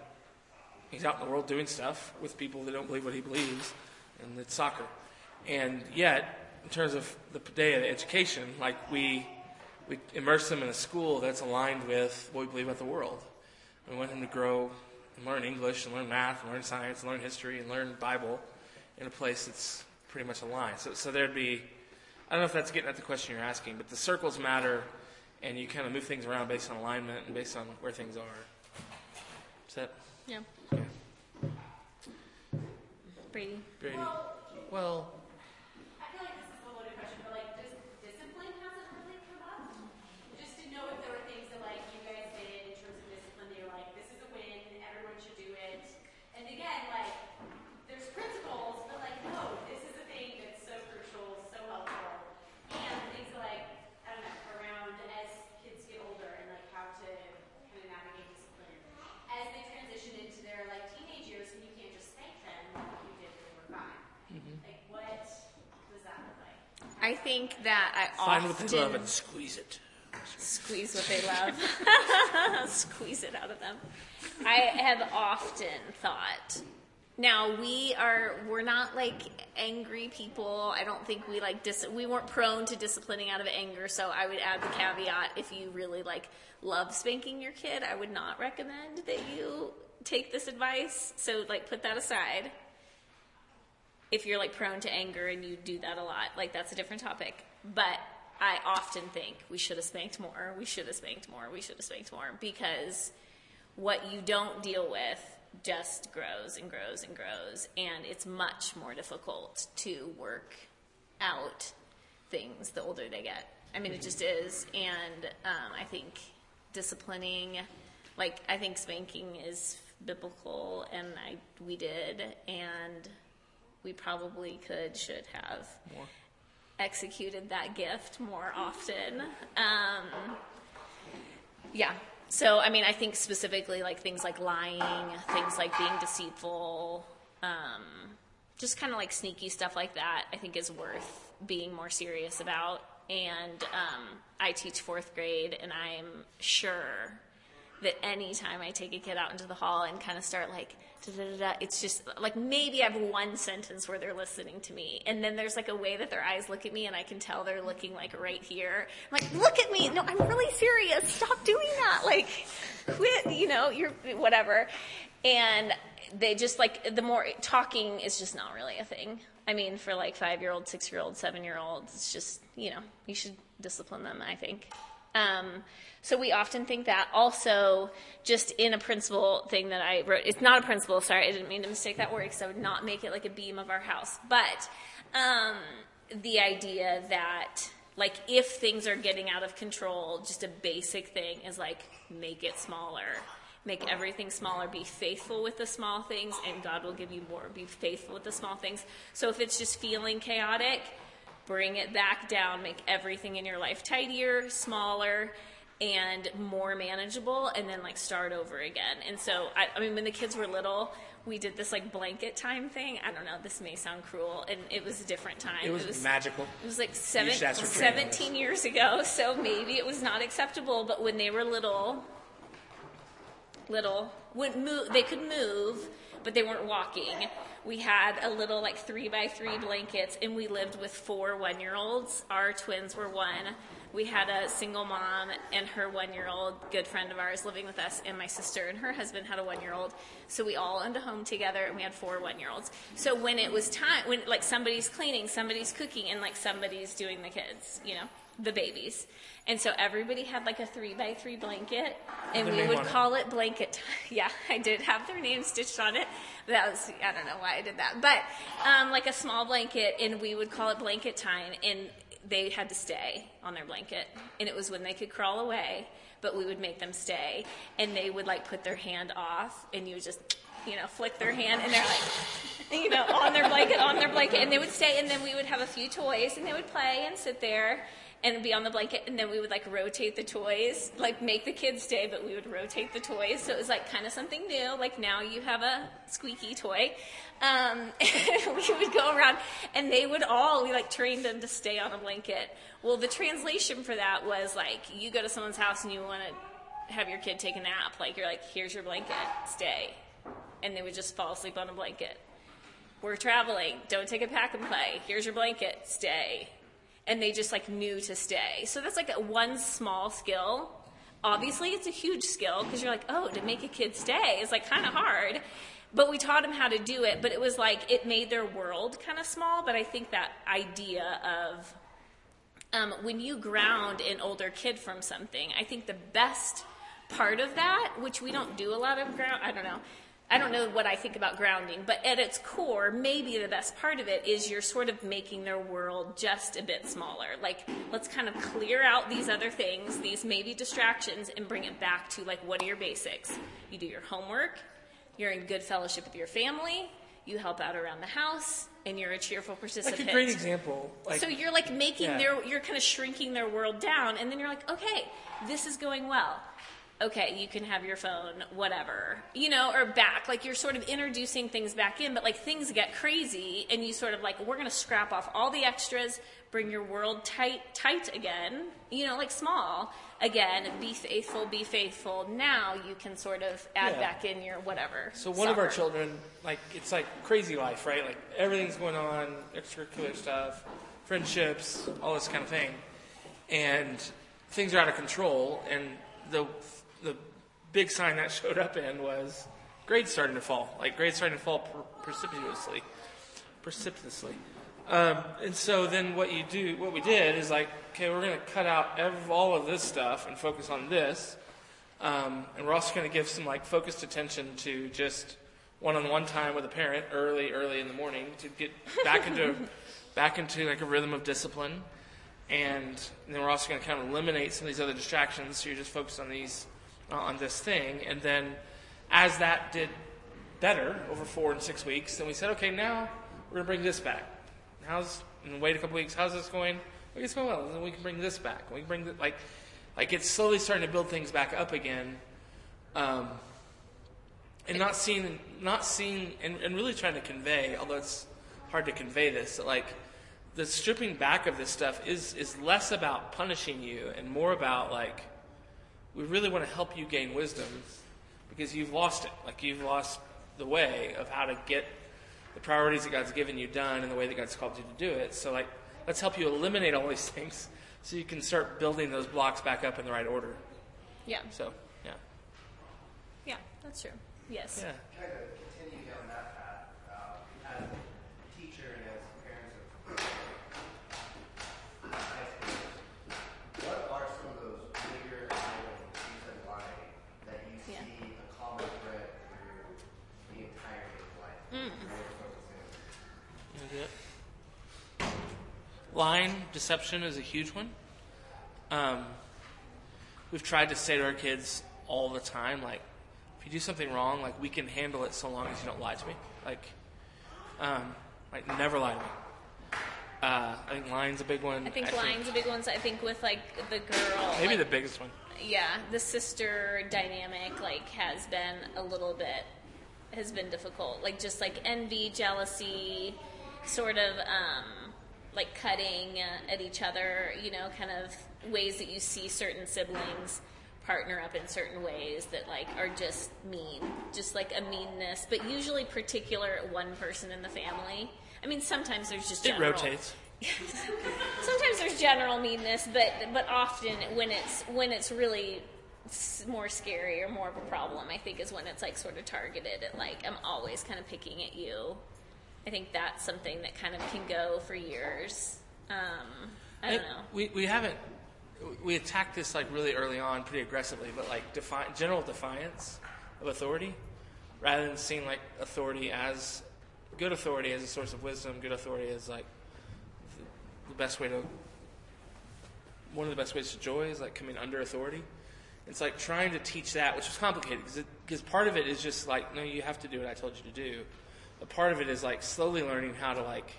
he's out in the world doing stuff with people that don't believe what he believes, and it's soccer. And yet, in terms of the day of education, like we we immerse them in a school that's aligned with what we believe about the world. We want him to grow and learn English and learn math and learn science and learn history and learn Bible in a place that's pretty much aligned. So, so there'd be, I don't know if that's getting at the question you're asking, but the circles matter, and you kind of move things around based on alignment and based on where things are. Is that Yeah. okay? Brady. Brady? Well, Well, I feel like this is a loaded question, but like, does discipline hasn't really come up? Just to know if there were things that like you guys did in terms of discipline, they were like, this is a win, everyone should do it. And again, like, there's principles, but like, no, this is a thing that's so crucial, so helpful. And things like, I don't know, around as kids get older and like how to kind of navigate discipline. As they transition into their like teenage years and you can't just spank them like you did when they were five. Like, what does that look like? I think that I find often what they love and squeeze it. squeeze what they love, (laughs) squeeze it out of them. I have often thought Now we are we're not like angry people. I don't think we like dis- we weren't prone to disciplining out of anger. So I would add the caveat if you really like love spanking your kid, I would not recommend that you take this advice. So like put that aside. If you're like prone to anger and you do that a lot, like that's a different topic. But I often think we should have spanked more. We should have spanked more. We should have spanked more because what you don't deal with just grows and grows and grows, and it's much more difficult to work out things the older they get. I mean, it just is, and um, I think disciplining, like I think spanking is biblical, and I we did, and we probably could should have More. executed that gift more often. Um, yeah. So, I mean, I think specifically like things like lying, things like being deceitful, um, just kind of like sneaky stuff like that, I think is worth being more serious about. And um, I teach fourth grade, and I'm sure that anytime I take a kid out into the hall and kind of start like, da-da-da-da, it's just like maybe I have one sentence where they're listening to me, and then there's like a way that their eyes look at me, and I can tell they're looking like right here. I'm like, look at me! No, I'm really serious. Stop doing that. Like, quit. You know, you're whatever. And they just like the more talking is just not really a thing. I mean, for like five year old, six year old, seven year old, it's just you know you should discipline them. I think. Um, so we often think that. Also, just in a principle thing that I wrote, it's not a principle. Sorry, I didn't mean to mistake that word because I would not make it like a beam of our house. But um, the idea that like if things are getting out of control, just a basic thing is like make it smaller. Make everything smaller. Be faithful with the small things, and God will give you more. Be faithful with the small things. So if it's just feeling chaotic, bring it back down, make everything in your life tidier, smaller, and more manageable, and then like start over again. And so, I, I mean, when the kids were little, we did this like blanket time thing. I don't know, this may sound cruel, and it was a different time. It was, magical. It was like seven, should ask for training on 17 years ago, (laughs) so maybe it was not acceptable. But when they were little, little would move, they could move, but they weren't walking. We had a little like three by three blankets, and we lived with four one year olds. Our twins were one. We had a single mom and her one year old good friend of ours living with us, and my sister and her husband had a one year old. So we all owned a home together, and we had four one year olds. So when it was time, when like somebody's cleaning, somebody's cooking, and like somebody's doing the kids, you know, the babies. And so everybody had like a three by three blanket, and we would it? call it blanket time. (laughs) Yeah, I did have their name stitched on it. That was, I don't know why I did that. But um, like a small blanket, and we would call it blanket time, and they had to stay on their blanket. And it was when they could crawl away, but we would make them stay. And they would like put their hand off, and you would just, you know, flick their hand, and they're like, (laughs) you know, on their blanket, on their blanket, and they would stay, and then we would have a few toys, and they would play and sit there and be on the blanket, and then we would like rotate the toys, like make the kids stay, but we would rotate the toys. So it was like kind of something new. Like now you have a squeaky toy. Um, (laughs) we would go around, and they would all we like trained them to stay on a blanket. Well, the translation for that was like you go to someone's house and you want to have your kid take a nap. Like you're like, here's your blanket, stay, and they would just fall asleep on a blanket. We're traveling. Don't take a pack and play. Here's your blanket. Stay and they just like knew to stay. So that's like one small skill. Obviously, it's a huge skill because you're like, oh, to make a kid stay is like kind of hard. But we taught them how to do it. But it was like it made their world kind of small. But I think that idea of um, when you ground an older kid from something, I think the best part of that, which we don't do a lot of ground, I don't know. I don't know what I think about grounding, but at its core, maybe the best part of it is you're sort of making their world just a bit smaller. Like, let's kind of clear out these other things, these maybe distractions, and bring it back to like, what are your basics? You do your homework, you're in good fellowship with your family, you help out around the house, and you're a cheerful participant. Like a great example. Like so you're like making Yeah. their, you're kind of shrinking their world down, and then you're like, okay, this is going well. Okay, you can have your phone, whatever, you know, or back. Like you're sort of introducing things back in, but like things get crazy, and you sort of like, we're going to scrap off all the extras, bring your world tight, tight again, you know, like small again, be faithful, be faithful. Now you can sort of add Yeah. back in your whatever. So one of our children, like it's like crazy life, right? Like everything's going on, extracurricular stuff, friendships, all this kind of thing, and things are out of control. And the big sign that showed up in was grades starting to fall, like grades starting to fall per- precipitously, precipitously. Um, and so then what you do, what we did is like, okay, we're going to cut out all of this stuff and focus on this. Um, and we're also going to give some like focused attention to just one-on-one time with a parent early, early in the morning to get back into (laughs) back into like a rhythm of discipline. And then we're also going to kind of eliminate some of these other distractions. So you're just focused on these on this thing. And then as that did better over four and six weeks, then we said, okay, now we're going to bring this back. How's and wait a couple weeks? How's this going? Okay, it's going well. And Then we can bring this back. We can bring the, like like it's slowly starting to build things back up again, um, and not seeing not seeing and, and really trying to convey. Although it's hard to convey this, that like the stripping back of this stuff is is less about punishing you and more about like we really want to help you gain wisdom because you've lost it. Like you've lost the way of how to get the priorities that God's given you done and the way that God's called you to do it. So like let's help you eliminate all these (laughs) things so you can start building those blocks back up in the right order. Yeah, So yeah. yeah, that's true. Yes. Yeah. kind of continue down that path, um, as a teacher and as parents of high schoolers, what are some of those bigger items you said lying that you Yeah. see a common thread through the entirety of life? Mm. Where to focus in? You wanna do it? Lying, deception is a huge one. Um, we've tried to say to our kids all the time, like, if you do something wrong, like, we can handle it so long as you don't lie to me. Like, um, like never lie to me. Uh, I think lying's a big one. I think Actually, lying's a big one. So I think with like the girl, Maybe like, the biggest one. yeah, the sister dynamic like has been a little bit has been difficult. Like just like envy, jealousy, sort of um, like cutting uh, at each other. You know, kind of ways that you see certain siblings partner up in certain ways that like are just mean, just like a meanness, but usually particular at one person in the family. I mean, sometimes there's just It rotates. (laughs) sometimes there's general meanness, but but often when it's when it's really more scary or more of a problem, I think is when it's like sort of targeted at like I'm always kind of picking at you. I think that's something that kind of can go for years. Um, I don't It- know. We, we haven't, we attacked this like really early on pretty aggressively, but like defi- general defiance of authority rather than seeing like authority as good authority as a source of wisdom, good authority as like the, the best way to, one of the best ways to joy is like coming under authority. It's like trying to teach that, which is complicated because because part of it is just like, no, you have to do what I told you to do. But part of it is like slowly learning how to like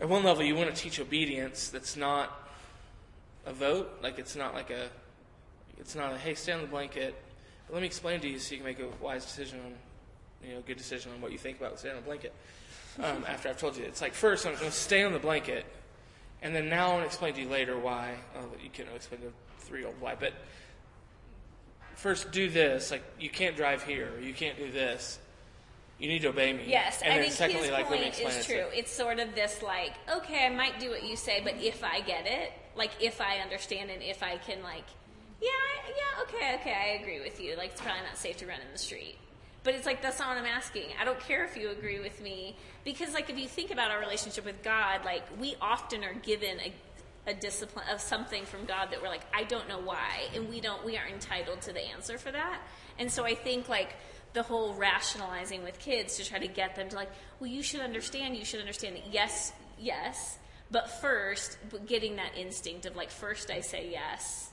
at one level you want to teach obedience that's not a vote. Like it's not like a it's not a hey stay on the blanket. But let me explain to you so you can make a wise decision on you know a good decision on what you think about staying on the blanket. Um, (laughs) after i've told you. It's like first i'm going to stay on the blanket and then now i'm going to explain to you later why oh, you can't explain to a three-year-old why but first do this. Like you can't drive here. You can't do this you need to obey me Yes, and I think secondly his like point is true. It's sort of this like, okay, I might do what you say, but if I get it, like if I understand and if I can like, yeah, yeah, okay, okay, I agree with you. Like it's probably not safe to run in the street. But it's like that's not what I'm asking. I don't care if you agree with me because like if you think about our relationship with God, like we often are given a a discipline of something from God that we're like, I don't know why, and we don't, we aren't entitled to the answer for that. And so I think like the whole rationalizing with kids to try to get them to like, well, you should understand, you should understand that yes, yes, but first, getting that instinct of like, first I say yes,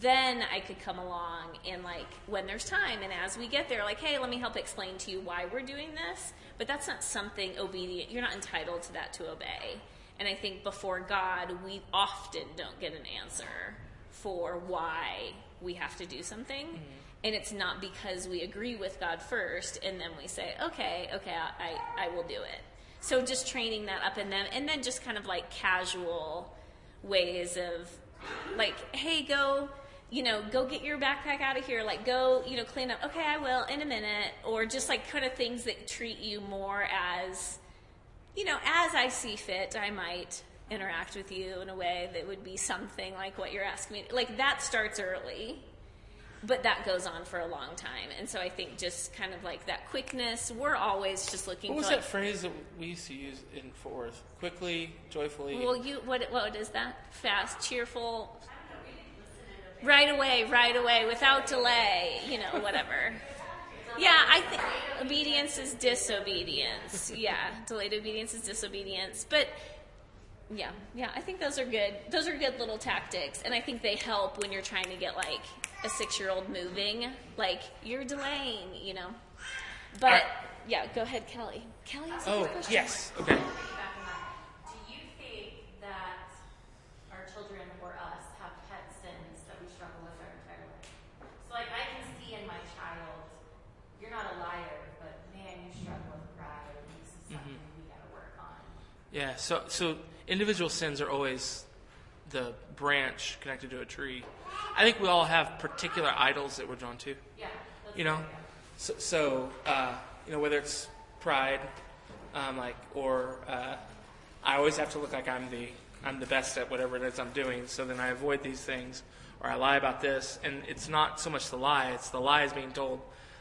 then I could come along and like when there's time and as we get there, like, hey, let me help explain to you why we're doing this. But that's not something obedient. You're not entitled to that to obey. And I think before God, we often don't get an answer for why we have to do something. Mm-hmm. And it's not because we agree with God first and then we say, okay, okay, I, I will do it. So just training that up in them, and then just kind of like casual ways of, like, hey, go, you know, go get your backpack out of here. Like, go, you know, clean up. Okay, I will in a minute. Or just like kind of things that treat you more as, you know, as I see fit, I might interact with you in a way that would be something like what you're asking me. Like that starts early, but that goes on for a long time. And so I think just kind of like that quickness, we're always just looking What was for that phrase that we used to use in Fort Worth? Quickly, joyfully. well, you what what is that? Fast, cheerful, right away, right away, without delay. You know, whatever. Yeah, I think obedience is disobedience. Yeah, delayed obedience is disobedience. But yeah, yeah, I think those are good. Those are good little tactics, and I think they help when you're trying to get like a six-year-old moving. Like you're delaying, you know. But Alright. yeah, go ahead, Kelly. Kelly has a oh, question. yes. Okay. Do you think that our children or us have pet sins that we struggle with our entire life? So, like, I can see in my child, you're not a liar, but man, you struggle with pride. This is mm-hmm. something we got to work on. Yeah. So, so individual sins are always the branch connected to a tree. I think we all have particular idols that we're drawn to. Yeah. You know, so, so uh, you know whether it's pride, um, like, or uh, I always have to look like I'm the I'm the best at whatever it is I'm doing. So then I avoid these things, or I lie about this, and it's not so much the lie; it's the lie is being told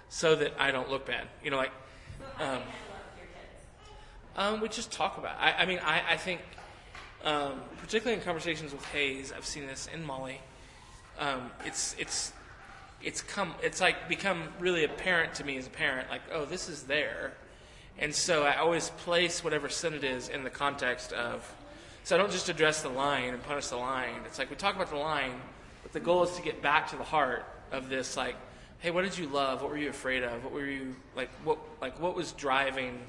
so that I don't look bad. You know, like. Um, um, we just talk about. It. I, I mean, I, I think, um, particularly in conversations with Hayes, I've seen this in Molly. Um, it's it's it's come it's like become really apparent to me as a parent. Like, oh, this is there, and so I always place whatever sin it is in the context of. So I don't just address the line and punish the line. It's like we talk about the line, but the goal is to get back to the heart of this. Like, hey, what did you love? What were you afraid of? What were you like? What like what was driving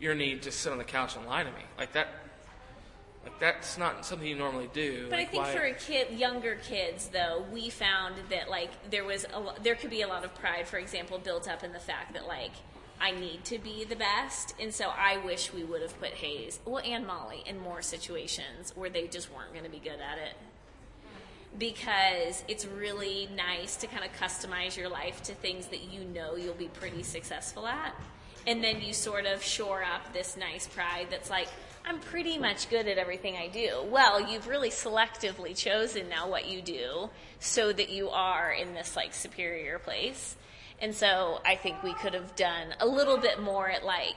your need to sit on the couch and lie to me like that? Like that's not something you normally do. But I think why- for a kid, younger kids, though, we found that like there was a, lo- there could be a lot of pride, for example, built up in the fact that like I need to be the best, and so I wish we would have put Hayes, well, and Molly in more situations where they just weren't going to be good at it. Because it's really nice to kind of customize your life to things that you know you'll be pretty successful at. And then you sort of shore up this nice pride that's like, I'm pretty much good at everything I do. Well, you've really selectively chosen now what you do so that you are in this like superior place. And so I think we could have done a little bit more at like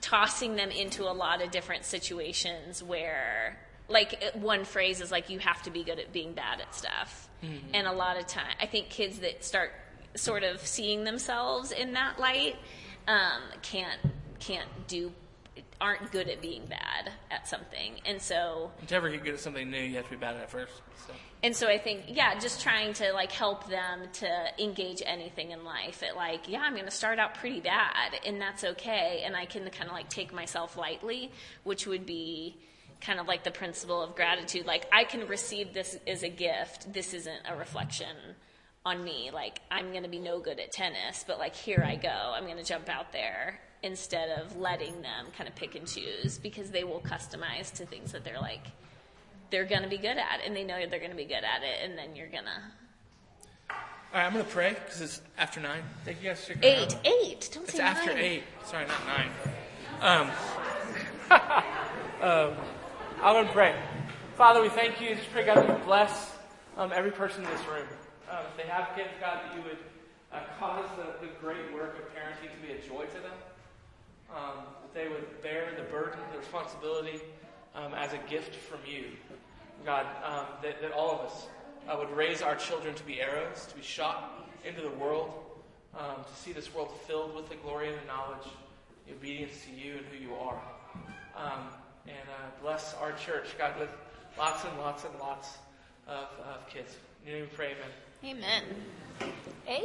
tossing them into a lot of different situations where like one phrase is like you have to be good at being bad at stuff and a lot of time i think kids that start sort of seeing themselves in that light um, can't can't do aren't good at being bad at something and so to ever get good at something new, you have to be bad at it first. So. and so I think, yeah, just trying to like help them to engage anything in life. At like, yeah, I'm going to start out pretty bad, and that's okay, and I can kind of like take myself lightly, which would be kind of like the principle of gratitude. Like, I can receive this as a gift. This isn't a reflection on me. Like, I'm going to be no good at tennis, but like, here I go. I'm going to jump out there instead of letting them kind of pick and choose because they will customize to things that they're like they're going to be good at and they know they're going to be good at it and then you're going to All right, I'm gonna pray because it's after nine. Thank you guys for sticking eight around. eight don't It's say after nine. eight. Sorry, not nine. Um, (laughs) um, I'm gonna pray. Father, we thank you. Just pray, God, that you bless um, every person in this room. Um, if they have kids, God, that you would uh, cause the, the great work of parenting to be a joy to them. Um, that they would bear the burden, the responsibility um, as a gift from you. God, um, that, that all of us uh, would raise our children to be arrows, to be shot into the world, um, to see this world filled with the glory and the knowledge, the obedience to you and who you are. Um, and uh, bless our church, God, with lots and lots and lots of, of kids. In your name we pray, amen. amen amen